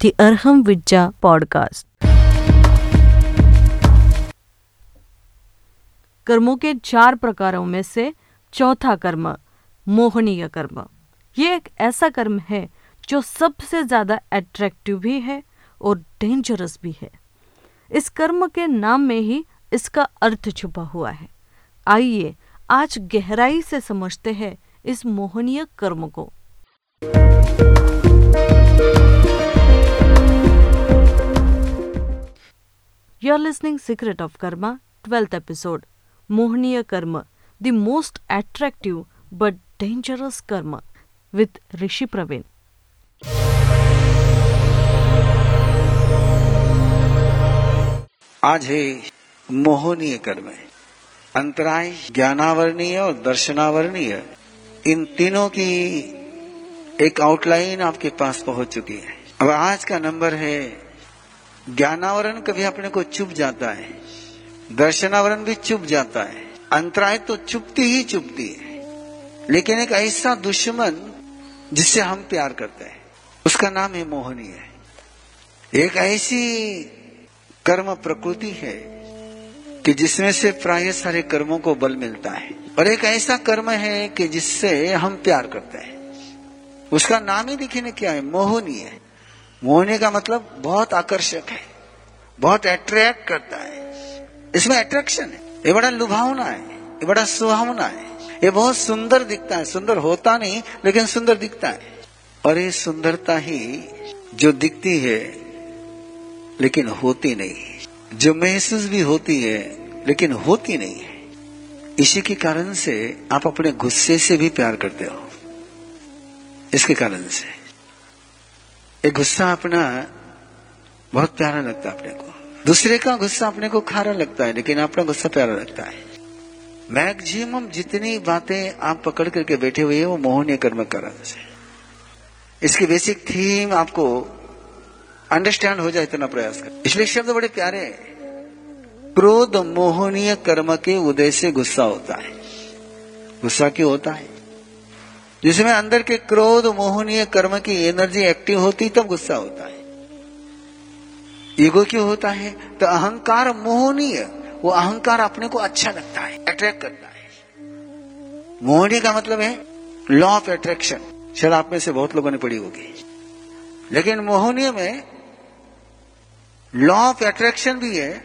the Arham Vidya podcast. कर्मों के चार प्रकारों में से चौथा कर्म, मोहनीय कर्म। ये एक ऐसा कर्म है जो सबसे ज़्यादा अट्रैक्टिव भी है और डेंजरस भी है। इस कर्म के नाम में ही इसका अर्थ छुपा हुआ है। आइए आज गहराई से समझते हैं इस मोहनीय कर्म को। Are listening secret of karma twelfth episode Mohaniya karma the most attractive but dangerous karma with Rishi Praveen आज है मोहनीय कर्म अंतराय ज्ञानावरणीय और दर्शनावरणीय। इन तीनों की एक आउटलाइन आपके पास पहुँच चुकी है। अब आज का नंबर है ज्ञानावरण कभी अपने को चुप जाता है, दर्शनावरण भी चुप जाता है, अंतराय तो चुपती ही चुपती है, लेकिन एक ऐसा दुश्मन जिससे हम प्यार करते हैं, उसका नाम है मोहनी है। एक ऐसी कर्म प्रकृति है कि जिसमें से प्राय सारे कर्मों को बल मिलता है, और एक ऐसा कर्म है कि जिससे हम प्यार करते हैं। उसका नाम ही देखिए क्या है, मोहनी है। मोहनी का मतलब बहुत आकर्षक है, बहुत अट्रैक्ट करता है। इसमें अट्रैक्शन है। ये बड़ा लुभावना है, ये बड़ा सुहावना है। ये बहुत सुंदर दिखता है। सुंदर होता नहीं, लेकिन सुंदर दिखता है। और ये सुंदरता ही जो दिखती है, लेकिन होती नहीं। जो महसूस भी होती है, लेकिन होती नहीं है। इसी के कारण से आप अपने गुस्से से भी प्यार करते हो। इसके कारण से। एक गुस्सा अपना बहुत प्यारा लगता है अपने को। दूसरे का गुस्सा अपने को खारा लगता है, लेकिन अपना गुस्सा प्यारा लगता है। मैक्सिमम जितनी बातें आप पकड़ करके बैठे हुए हैं, वो मोहनीय कर्म कारण से इसकी बेसिक थीम आपको अंडरस्टैंड हो जाए इतना प्रयास कर। इसलिए शब्द बड़े प्यारे हैं। क्रोध मोहनीय कर्म के उदय से गुस्सा होता है। गुस्सा क्यों होता है? जिसमें अंदर के क्रोध, मोहनीय कर्म की एनर्जी एक्टिव होती, तब गुस्सा होता है। ईगो क्यों होता है? तो अहंकार मोहनीय, वो अहंकार अपने को अच्छा लगता है अट्रैक्ट करता है। मोहनीय का मतलब है लॉ ऑफ़ अट्रैक्शन शायद आप में से बहुत लोगों ने पढ़ी होगी। लेकिन मोहनीय में लॉ ऑफ़ अट्रैक्शन भी है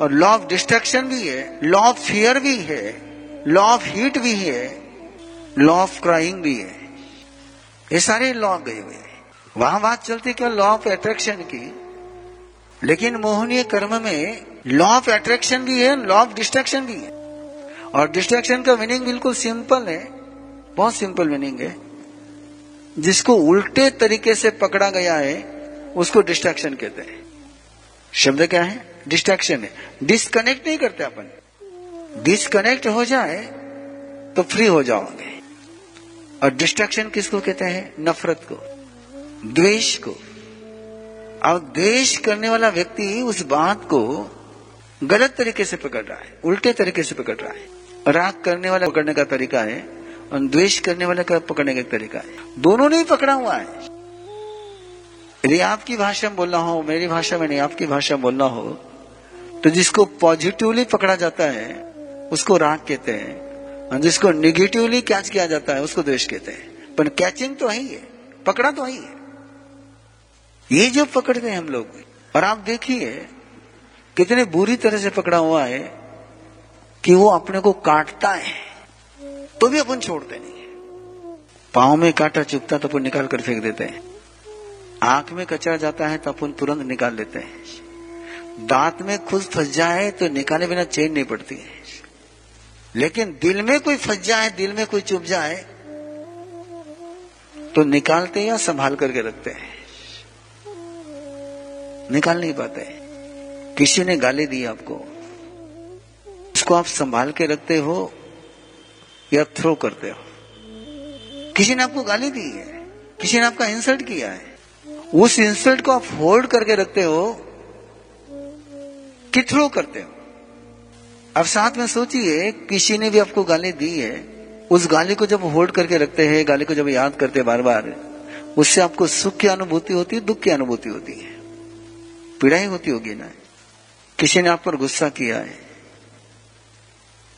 और लॉ ऑफ़ डिस्ट्रक्शन भी है लॉ ऑफ़ फियर भी है लॉ ऑफ़ हीट भी है। लॉ ऑफ़ क्राइंग भी है। ये सारे लॉ गए हुए वहाँ बात चलती क्या लॉ ऑफ़ अट्रैक्शन की। लेकिन मोहनीय कर्म में लॉ ऑफ़ अट्रैक्शन भी है लॉ ऑफ़ डिस्ट्रक्शन भी है। और डिस्ट्रक्शन का मीनिंग बिल्कुल सिंपल है। बहुत सिंपल मीनिंग है। जिसको उल्टे तरीके से पकड़ा गया है, उसको डिस्ट्रक्शन कहते हैं। शब्द क्या है? डिस्ट्रक्शन है। डिस्कनेक्ट नहीं करते अपन। डिस्कनेक्ट हो जाए तो फ्री हो जाओगे। और डिस्ट्रक्शन किसको कहते हैं? नफरत को। द्वेष को। अब द्वेष करने वाला व्यक्ति उस बात को गलत तरीके से पकड़ रहा है, उल्टे तरीके से पकड़ रहा है। राग करने वाला पकड़ने का तरीका है और द्वेष करने वाले का पकड़ने का तरीका है। दोनों ने ही पकड़ा हुआ है। यदि आपकी भाषा में बोलना हो, मेरी भाषा में नहीं, आपकी भाषा में बोलना हो तो जिसको पॉजिटिवली पकड़ा जाता है, उसको राग कहते हैं। जिसको निगेटिवली कैच किया जाता है, उसको द्वेष कहते हैं। पर कैचिंग तो है ही है। पकड़ा तो ही है ये जो पकड़ते हैं हम लोग, और आप देखिए, कितने बुरी तरह से पकड़ा हुआ है कि वो अपने को काटता है। तो भी अपन छोड़ते नहीं है पाँव में कांटा चुपता तो अपन निकाल कर फेंक देते हैं। आँख में कचरा जाता है तो अपन तुरंत निकाल लेते हैं। दांत में खुद फंस जाए तो निकाले बिना चेन नहीं पड़ती है। लेकिन दिल में कोई फंस जाए, दिल में कोई चुप जाए तो निकालते या संभाल करके रखते हैं। निकाल नहीं पाते किसी ने गाली दी आपको, उसको आप संभाल के रखते हो या थ्रो करते हो। किसी ने आपको गाली दी है, किसी ने आपका इंसल्ट किया है, उस इंसल्ट को आप होल्ड करके रखते हो कि थ्रो करते हो। अब साथ में सोचिए, किसी ने भी आपको गाली दी है, उस गाली को जब होल्ड करके रखते हैं, गाली को जब याद करते हैं बार बार उससे आपको सुख की अनुभूति होती है, दुख की अनुभूति होती है। पीड़ा ही होती होगी ना। किसी ने आप पर गुस्सा किया है,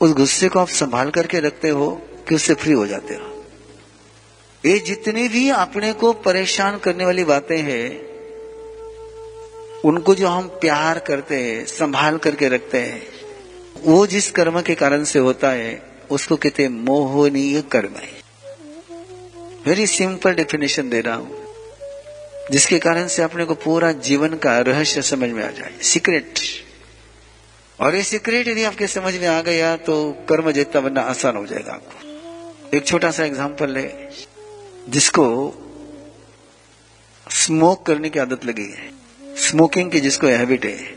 उस गुस्से को आप संभाल करके रखते हो कि उससे फ्री हो जाते हो। ये जितनी भी अपने को परेशान करने वाली बातें हैं, उनको जो हम प्यार करते हैं, संभाल करके रखते हैं वो जिस कर्म के कारण से होता है, उसको कहते हैं मोहनीय कर्म है। वेरी सिंपल डेफिनेशन दे रहा हूँ। जिसके कारण से अपने को पूरा जीवन का रहस्य समझ में आ जाए। सीक्रेट और ये सीक्रेट यदि आपके समझ में आ गया तो कर्म जितना बनना आसान हो जाएगा आपको। एक छोटा सा एग्ज़ाम्पल ले जिसको स्मोक करने की आदत लगी है। स्मोकिंग की जिसको हैबिट है,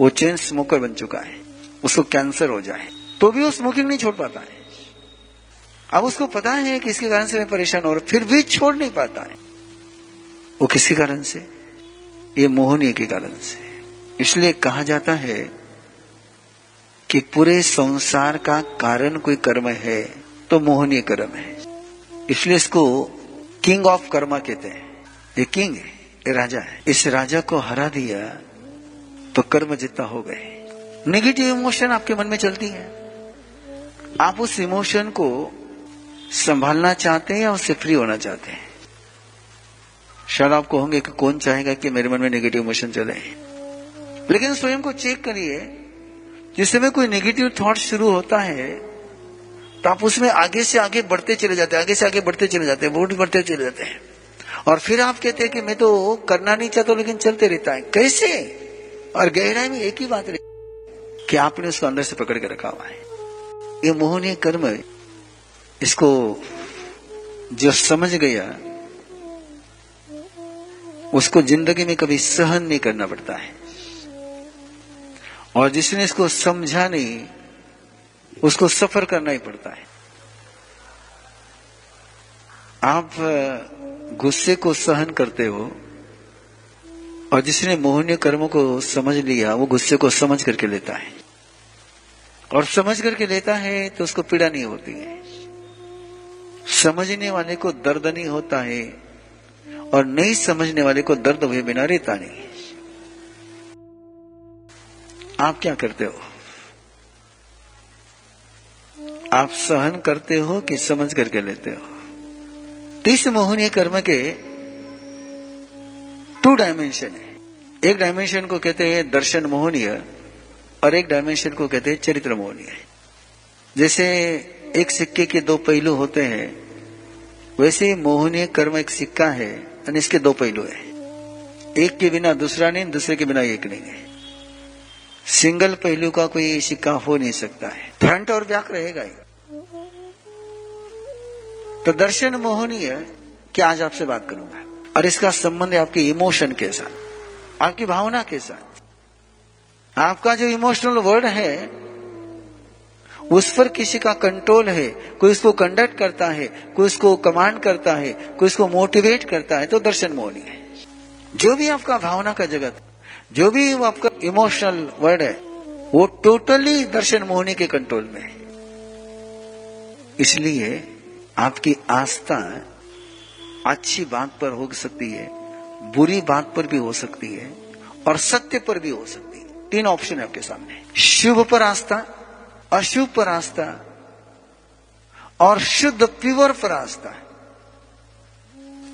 वो चेन स्मोकर बन चुका है। उसको कैंसर हो जाए तो भी वो स्मोकिंग नहीं छोड़ पाता है। अब उसको पता है कि इसके कारण से मैं परेशान हो रहा फिर भी छोड़ नहीं पाता है। वो किसके कारण से? ये मोहनीय के कारण से। इसलिए कहा जाता है कि पूरे संसार का कारण कोई कर्म है तो मोहनीय कर्म है। इसलिए इसको किंग ऑफ़ कर्मा कहते हैं। ये किंग है, ये राजा है। इस राजा को हरा दिया तो कर्म जितना हो गए। नेगेटिव इमोशन आपके मन में चलती है। आप उस इमोशन को संभालना चाहते हैं या उससे फ्री होना चाहते हैं? शायद आपको होंगे कि कौन चाहेगा कि मेरे मन में नेगेटिव इमोशन चले। लेकिन स्वयं को चेक करिए, जिस समय कोई नेगेटिव थॉट शुरू होता है तो आप उसमें आगे से आगे बढ़ते चले जाते हैं, आगे से आगे बढ़ते चले जाते हैं वोट बढ़ते चले जाते हैं। और फिर आप कहते हैं कि मैं तो करना नहीं चाहता लेकिन चलते रहता है। कैसे? और गहराई में एक ही बात रही। कि आपने उसको अंदर से पकड़ के रखा हुआ है। ये मोहनीय कर्म इसको जो समझ गया, उसको ज़िंदगी में कभी सहन नहीं करना पड़ता है। और जिसने इसको समझा नहीं, उसको सफ़र करना ही पड़ता है। आप गुस्से को सहन करते हो, और जिसने मोहनीय कर्मों को समझ लिया, वो गुस्से को समझ करके लेता है। और समझ करके लेता है तो उसको पीड़ा नहीं होती। है समझने वाले को दर्द नहीं होता है और नहीं समझने वाले को दर्द हुए बिना रहता नहीं। आप क्या करते हो? आप सहन करते हो कि समझ करके लेते हो? तीस मोहनीय कर्म के टू डायमेंशन है एक डायमेंशन को कहते हैं दर्शन मोहनीय। और एक डायमेंशन को कहते हैं चरित्र मोहनीय जैसे एक सिक्के के दो पहलू होते हैं, वैसे मोहनीय कर्म एक सिक्का है और इसके दो पहलू है। एक के बिना दूसरा नहीं, दूसरे के बिना एक नहीं है। सिंगल पहलू का कोई सिक्का हो नहीं सकता है। फ्रंट और बैक रहेगा ही। तो दर्शन मोहनीय कि आज आपसे बात करूँगा। और इसका संबंध है आपके इमोशन के साथ, आपकी भावना के साथ। आपका जो इमोशनल वर्ड है, उस पर किसी का कंट्रोल है, कोई उसको कंडक्ट करता है, कोई उसको कमांड करता है, कोई उसको मोटिवेट करता है तो दर्शन मोहनी है। जो भी आपका भावना का जगत, जो भी आपका इमोशनल वर्ड है, वो टोटली दर्शन मोहनी के कंट्रोल में है। इसलिए आपकी आस्था अच्छी बात पर हो सकती है, बुरी बात पर भी हो सकती है, और सत्य पर भी हो सकती है। तीन ऑप्शन है आपके सामने। शुभ पर आस्था अशुभ पर आस्था और शुद्ध प्योर पर आस्था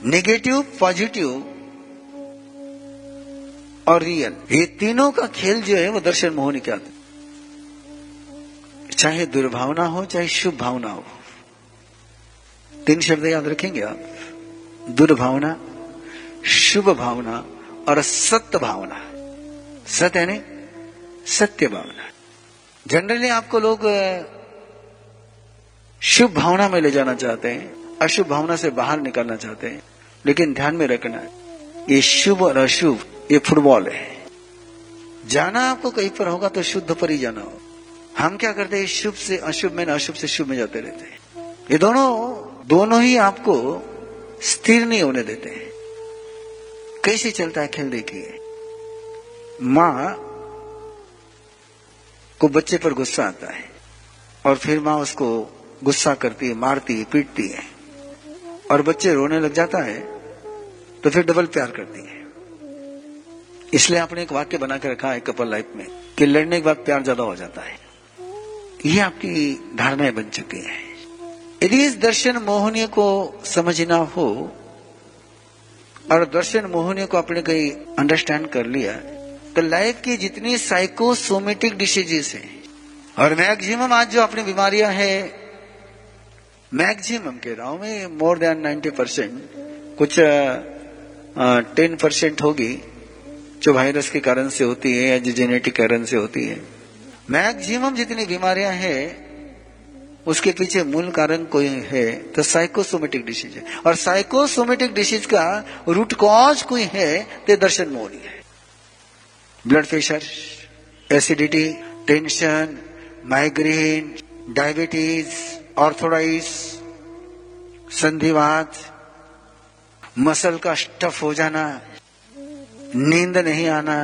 नेगेटिव पॉजिटिव और रियल ये तीनों का खेल जो है वो दर्शन मोहनी क्या चाहे दुर्भावना हो, चाहे शुभ भावना हो। तीन शब्द याद रखेंगे आप। दुर्भावना, शुभ भावना और सत्य भावना। सत्य नहीं? सत्य भावना। जनरली आपको लोग शुभ भावना में ले जाना चाहते हैं, अशुभ भावना से बाहर निकालना चाहते हैं, लेकिन ध्यान में रखना ये शुभ और अशुभ, ये फुटबॉल है। जाना आपको कहीं पर होगा तो शुद्ध पर ही जाना हो हम क्या करते हैं, शुभ से अशुभ में अशुभ से शुभ में जाते रहते हैं। ये दोनों दोनों ही आपको स्थिर नहीं होने देते कैसे चलता है खेल देखिए। माँ को बच्चे पर गुस्सा आता है और फिर माँ उसको गुस्सा करती है, मारती है, पीटती है। और बच्चे रोने लग जाता है तो फिर डबल प्यार करती है। इसलिए आपने एक वाक्य बना के रखा है कपल लाइफ में कि लड़ने के बाद प्यार ज़्यादा हो जाता है। ये आपकी धारणाएँ बन चुकी है। यदि इस दर्शन मोहनीय को समझना हो और दर्शन मोहनीय को आपने कहीं अंडरस्टैंड कर लिया तो लाइफ की जितनी साइकोसोमेटिक डिसीजेस है, और मैक्सिमम आज जो अपनी बीमारियाँ है मैक्सिमम कह रहा हूँ मैं मोर देन नाइन्टी परसेंट कुछ टेन परसेंट होगी, जो वायरस के कारण से होती है या जो जेनेटिक कारण से होती है। मैक्सिमम जितनी बीमारियाँ हैं, उसके पीछे मूल कारण कोई है तो साइकोसोमेटिक डिसीज है। और साइकोसोमेटिक डिसीज का रूट कॉज कोई है तो दर्शन मोहनी है। Blood pressure acidity tension migraine diabetes ऑर्थोडाइज संधिवात मसल का स्टफ़ हो जाना, नींद नहीं आना,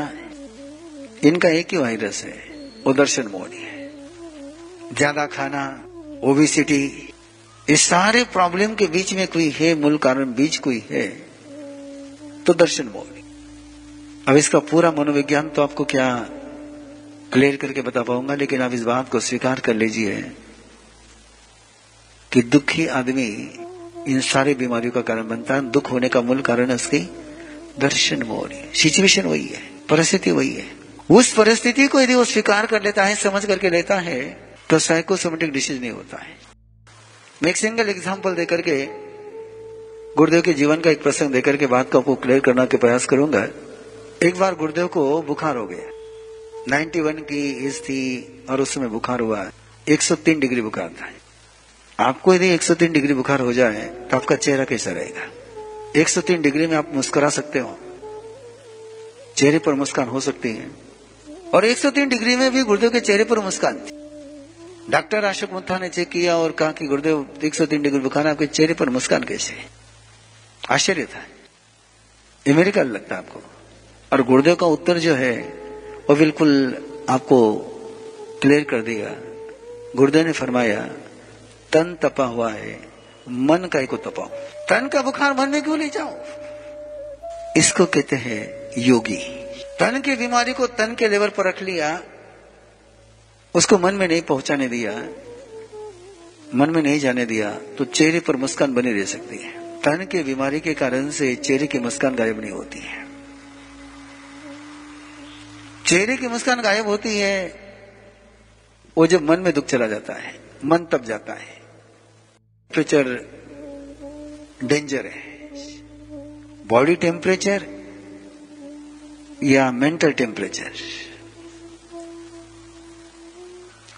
इनका एक ही वायरस है वो दर्शन मोहनी है। ज़्यादा खाना ओबिसिटी इस सारे प्रॉब्लम के बीच में कोई है, मूल कारण बीच कोई है तो दर्शन मोहनी अब इसका पूरा मनोविज्ञान तो आपको क्या क्लियर करके बता पाऊँगा, लेकिन आप इस बात को स्वीकार कर लीजिए कि दुखी आदमी इन सारी बीमारियों का कारण बनता है। दुख होने का मूल कारण है उसकी दर्शन मोरी सिचुएशन वही है, परिस्थिति वही है। उस परिस्थिति को यदि वो स्वीकार कर लेता है, समझ करके लेता है तो साइकोसोमेटिक डिसीज नहीं होता है। मैं एक सिंगल एग्ज़ाम्पल देकर के, गुरुदेव के जीवन का एक प्रसंग देकर के बात को आपको क्लियर करना के प्रयास करूँगा। एक बार गुरुदेव को बुखार हो गया। 91 की एज थी और उस समय बुखार हुआ। 103 डिग्री बुखार था। आपको यदि 103 डिग्री बुखार हो जाए तो आपका चेहरा कैसा रहेगा? 103 डिग्री में आप मुस्कुरा सकते हो। चेहरे पर मुस्कान हो सकती है। और 103 डिग्री में भी गुरुदेव के चेहरे पर मुस्कान थी। डॉक्टर अशोक मुथा ने चेक किया और कहा कि गुरुदेव 103 डिग्री बुखार आपके चेहरे पर मुस्कान कैसे आश्चर्य था। ये मेरिकल लगता आपको। और गुरुदेव का उत्तर जो है, वो बिल्कुल आपको क्लियर कर देगा। गुरुदेव ने फरमाया, तन तपा हुआ है, मन का को तपाओ। तन का बुखार मन में क्यों ले जाओ? इसको कहते हैं योगी। तन की बीमारी को तन के लेवल पर रख लिया, उसको मन में नहीं पहुँचाने दिया, मन में नहीं जाने दिया तो चेहरे पर मुस्कान बनी रह सकती है। तन की बीमारी के कारण से चेहरे की मुस्कान गायब नहीं होती है। चेहरे की मुस्कान गायब होती है, वो जब मन में दुख चला जाता है, मन तब जाता है टेम्परेचर डेंजर है बॉडी टेम्परेचर या मेंटल टेम्परेचर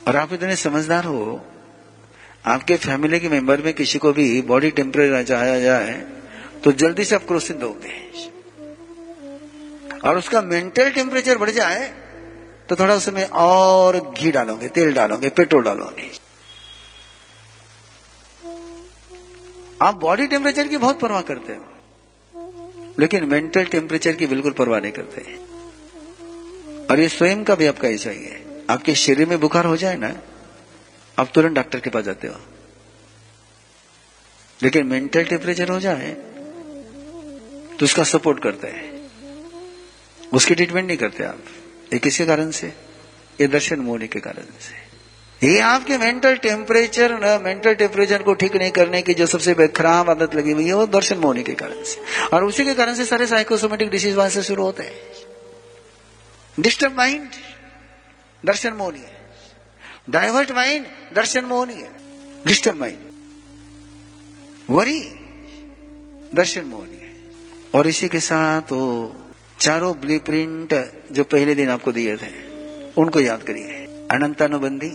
और आप इतने समझदार हो, आपके फैमिली के मेंबर में किसी को भी बॉडी टेम्परेचर जाया जाए तो जल्दी से आप क्रोसिन दोगे और उसका मेंटल टेम्परेचर बढ़ जाए तो थोड़ा उसमें और घी डालोगे, तेल डालोगे, पेट्रोल डालोगे। आप बॉडी टेम्परेचर की बहुत परवाह करते हो, लेकिन मेंटल टेम्परेचर की बिल्कुल परवाह नहीं करते। और ये स्वयं का भी आपका ऐसा ही है। आपके शरीर में बुखार हो जाए ना, आप तुरंत डॉक्टर के पास जाते हो। लेकिन मेंटल टेम्परेचर हो जाए तो उसका सपोर्ट करते हैं। उसकी ट्रीटमेंट नहीं करते आप। ये किसके कारण से? ये दर्शन मोहनी के कारण से। ये आपके मेंटल टेम्परेचर न मेंटल टेम्परेचर को ठीक नहीं करने की जो सबसे खराब आदत लगी हुई है, वो दर्शन मोहनी के कारण से। और उसी के कारण से सारे साइकोसोमेटिक डिसीज वहाँ से शुरू होते हैं। डिस्टर्ब माइंड दर्शन मोहनी है। डाइवर्ट माइंड दर्शन मोहनी है। डिस्टर्ब माइंड वरी, दर्शन मोहनी है। और इसी के साथ वो चारों ब्लूप्रिंट जो पहले दिन आपको दिए थे, उनको याद करिए। अनंतानुबंधी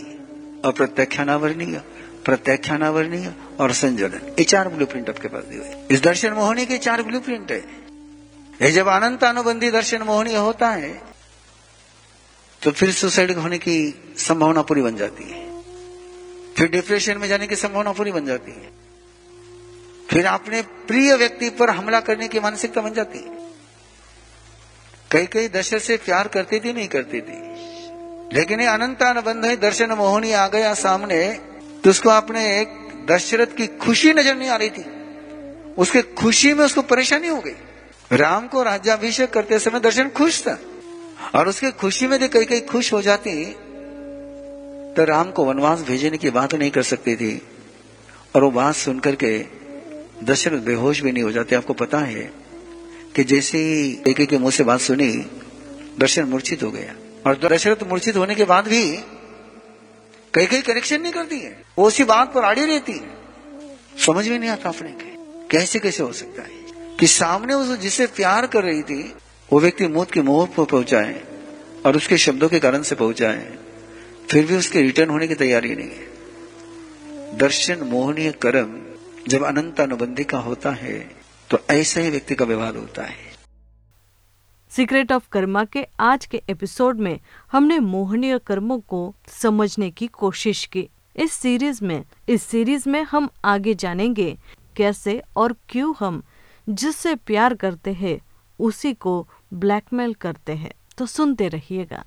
अप्रत्याख्यानावरणीय प्रत्याख्यानावरणीय और संजोलन ये चार ब्लू प्रिंट आपके पास दिए इस दर्शन मोहनी के चार ब्लू प्रिंट है। ये जब अनंत अनुबंधी दर्शन मोहनी होता है तो फिर सुसाइड होने की संभावना पूरी बन जाती है। फिर डिप्रेशन में जाने की संभावना पूरी बन जाती है। फिर अपने प्रिय व्यक्ति पर हमला करने की मानसिकता बन जाती है। कई कई दशरथ से प्यार करती थी, नहीं करती थी। लेकिन ये अनंतानुबंध दर्शन मोहनी आ गया सामने तो उसको अपने एक दशरथ की खुशी नज़र नहीं आ रही थी। उसके खुशी में उसको परेशानी हो गई। राम को राज्याभिषेक करते समय दर्शन खुश था। और उसके खुशी में कई कई खुश हो जाती तो राम को वनवास भेजने की बात नहीं कर सकती थी। और वो बात सुनकर के दशरथ बेहोश भी नहीं हो जाते, आपको पता है। कि जैसे ही एक के मुँह से बात सुनी, दर्शन मूर्छित हो गया। और दशरथ मूर्छित होने के बाद भी कई कई कनेक्शन नहीं करती है। वो उसी बात पर आड़ी रहती है। समझ में नहीं आता अपने के। कैसे कैसे हो सकता है? कि सामने उस जिससे प्यार कर रही थी, वो व्यक्ति मौत के मोह पर पहुँचाए और उसके शब्दों के कारण से पहुँचाए। फिर भी उसके रिटर्न होने की तैयारी नहीं है। दर्शन मोहनीय कर्म जब अनंत अनुबंधी का होता है तो ऐसे ही व्यक्ति का व्यवहार होता है। सीक्रेट ऑफ़ कर्मा के आज के एपिसोड में हमने मोहनीय कर्मों को समझने की कोशिश की। इस सीरीज़ में, इस सीरीज़ में हम आगे जानेंगे कैसे और क्यों हम जिससे प्यार करते हैं, उसी को ब्लैकमेल करते हैं। तो सुनते रहिएगा।